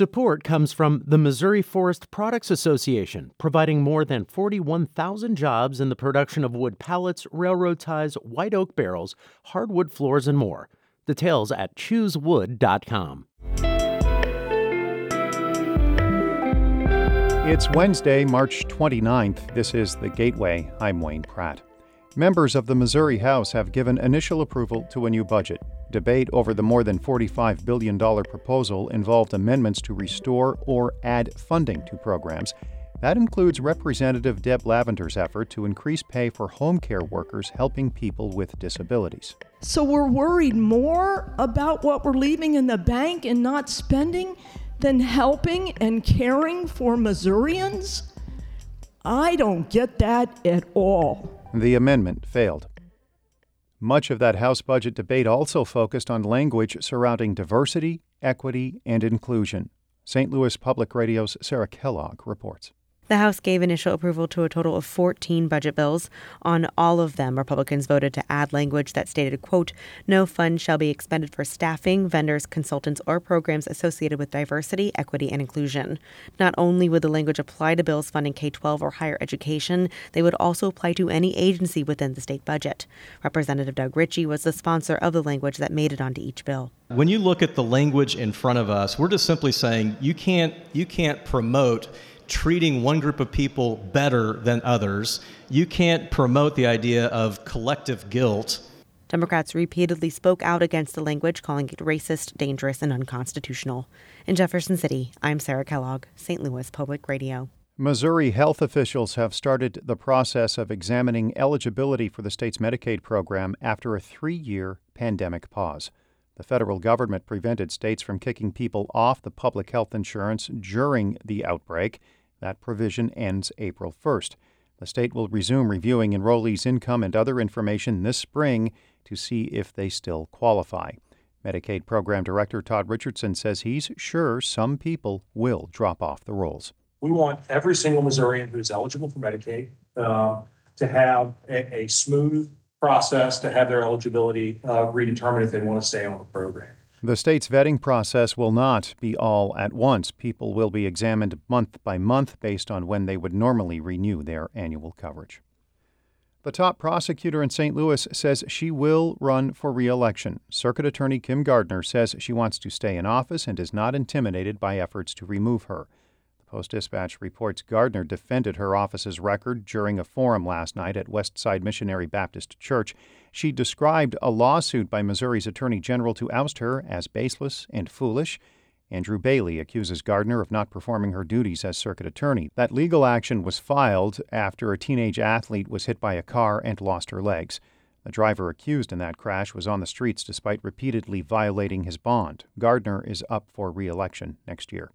Support comes from the Missouri Forest Products Association, providing more than 41,000 jobs in the production of wood pallets, railroad ties, white oak barrels, hardwood floors, and more. Details at choosewood.com. It's Wednesday, March 29th. This is The Gateway. I'm Wayne Pratt. Members of the Missouri House have given initial approval to a new budget. Debate over the more than $45 billion proposal involved amendments to restore or add funding to programs. That includes Representative Deb Lavender's effort to increase pay for home care workers helping people with disabilities. So we're worried more about what we're leaving in the bank and not spending than helping and caring for Missourians? I don't get that at all. The amendment failed. Much of that House budget debate also focused on language surrounding diversity, equity, and inclusion. St. Louis Public Radio's Sarah Kellogg reports. The House gave initial approval to a total of 14 budget bills. On all of them, Republicans voted to add language that stated, quote, no funds shall be expended for staffing, vendors, consultants, or programs associated with diversity, equity, and inclusion. Not only would the language apply to bills funding K 12 or higher education, they would also apply to any agency within the state budget. Representative Doug Richey was the sponsor of the language that made it onto each bill. When you look at the language in front of us, we're just simply saying you can't you can't promote treating one group of people better than others. You can't promote the idea of collective guilt. Democrats repeatedly spoke out against the language, calling it racist, dangerous, and unconstitutional. In Jefferson City, I'm Sarah Kellogg, St. Louis Public Radio. Missouri health officials have started the process of examining eligibility for the state's Medicaid program after a three year pandemic pause. The federal government prevented states from kicking people off the public health insurance during the outbreak. That provision ends April 1st. The state will resume reviewing enrollees' income and other information this spring to see if they still qualify. Medicaid Program Director Todd Richardson says he's sure some people will drop off the rolls. We want every single Missourian who's eligible for Medicaid uh, to have a, a, smooth process to have their eligibility uh, redetermined if they want to stay on the program. The state's vetting process will not be all at once. People will be examined month by month based on when they would normally renew their annual coverage. The top prosecutor in St. Louis says she will run for re election. Circuit Attorney Kim Gardner says she wants to stay in office and is not intimidated by efforts to remove her. Post Dispatch reports Gardner defended her office's record during a forum last night at Westside Missionary Baptist Church. She described a lawsuit by Missouri's Attorney General to oust her as baseless and foolish. Andrew Bailey accuses Gardner of not performing her duties as circuit attorney. That legal action was filed after a teenage athlete was hit by a car and lost her legs. The driver accused in that crash was on the streets despite repeatedly violating his bond. Gardner is up for re election next year.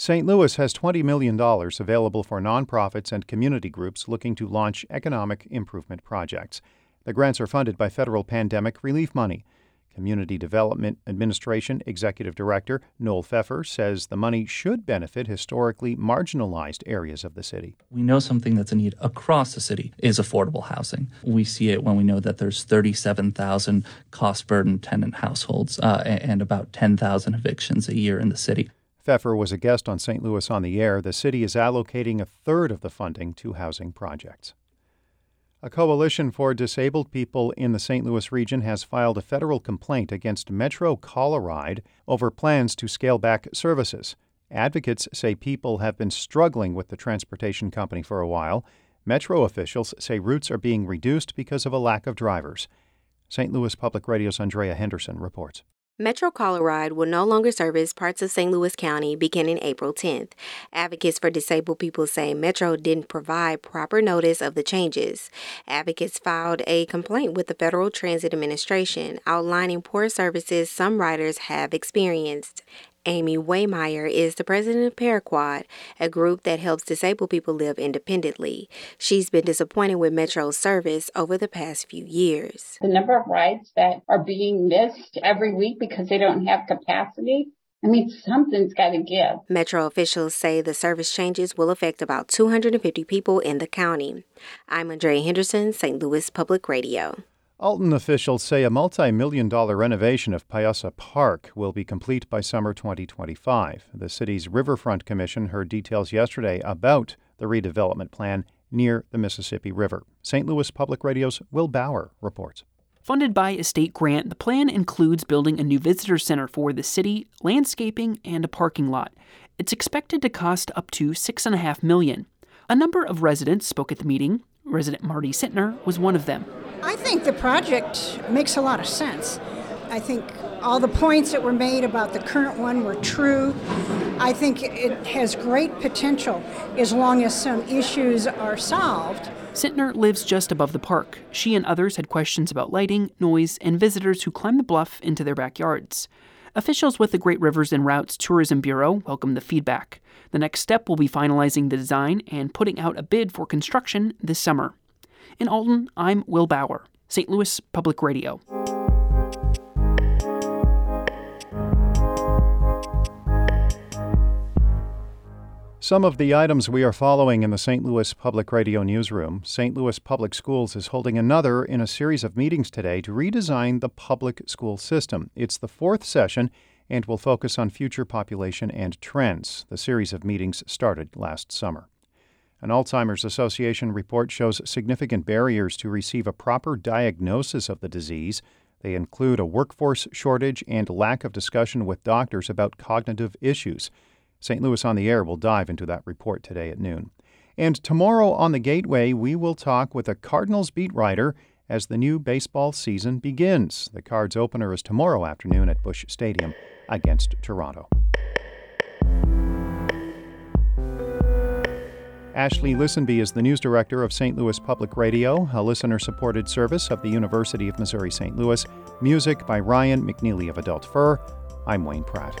St. Louis has $20 million available for nonprofits and community groups looking to launch economic improvement projects. The grants are funded by federal pandemic relief money. Community Development Administration Executive Director Noel Pfeffer says the money should benefit historically marginalized areas of the city. We know something that's a need across the city is affordable housing. We see it when we know that there's 37,000 cost burdened tenant households uh, and about 10,000 evictions a year in the city. Pfeffer was a guest on St. Louis on the Air. The city is allocating a third of the funding to housing projects. A coalition for disabled people in the St. Louis region has filed a federal complaint against Metro Call-A-Ride over plans to scale back services. Advocates say people have been struggling with the transportation company for a while. Metro officials say routes are being reduced because of a lack of drivers. St. Louis Public Radio's Andrea Henderson reports. Metro Call-A-Ride will no longer service parts of St. Louis County beginning April 10th. Advocates for disabled people say Metro didn't provide proper notice of the changes. Advocates filed a complaint with the Federal Transit Administration outlining poor services some riders have experienced. Aimee Wehmeier is the president of Paraquad, a group that helps disabled people live independently. She's been disappointed with Metro's service over the past few years. The number of rides that are being missed every week because they don't have capacity I mean, something's got to give. Metro officials say the service changes will affect about 250 people in the county. I'm Andrea Henderson, St. Louis Public Radio. Alton officials say a multi million dollar renovation of Piasa Park will be complete by summer 2025. The city's Riverfront Commission heard details yesterday about the redevelopment plan near the Mississippi River. St. Louis Public Radio's Will Bauer reports. Funded by a state grant, the plan includes building a new visitor center for the city, landscaping, and a parking lot. It's expected to cost up to six and a half million. A number of residents spoke at the meeting. Resident Marty Sintner was one of them. I think the project makes a lot of sense. I think all the points that were made about the current one were true. I think it has great potential as long as some issues are solved. Sintner lives just above the park. She and others had questions about lighting, noise, and visitors who climb the bluff into their backyards. Officials with the Great Rivers and Routes Tourism Bureau welcomed the feedback. The next step will be finalizing the design and putting out a bid for construction this summer. In Alton, I'm Will Bauer, St. Louis Public Radio. Some of the items we are following in the St. Louis Public Radio newsroom. St. Louis Public Schools is holding another in a series of meetings today to redesign the public school system. It's the fourth session and will focus on future population and trends. The series of meetings started last summer. An Alzheimer's Association report shows significant barriers to receive a proper diagnosis of the disease. They include a workforce shortage and lack of discussion with doctors about cognitive issues. St. Louis on the Air will dive into that report today at noon. And tomorrow on the Gateway, we will talk with a Cardinals beat writer as the new baseball season begins. The Cards opener is tomorrow afternoon at Busch Stadium against Toronto. Ashley Lisenby is the news director of St. Louis Public Radio, a listener supported service of the University of Missouri St. Louis. Music by Ryan McNeely of Adult Fur. I'm Wayne Pratt.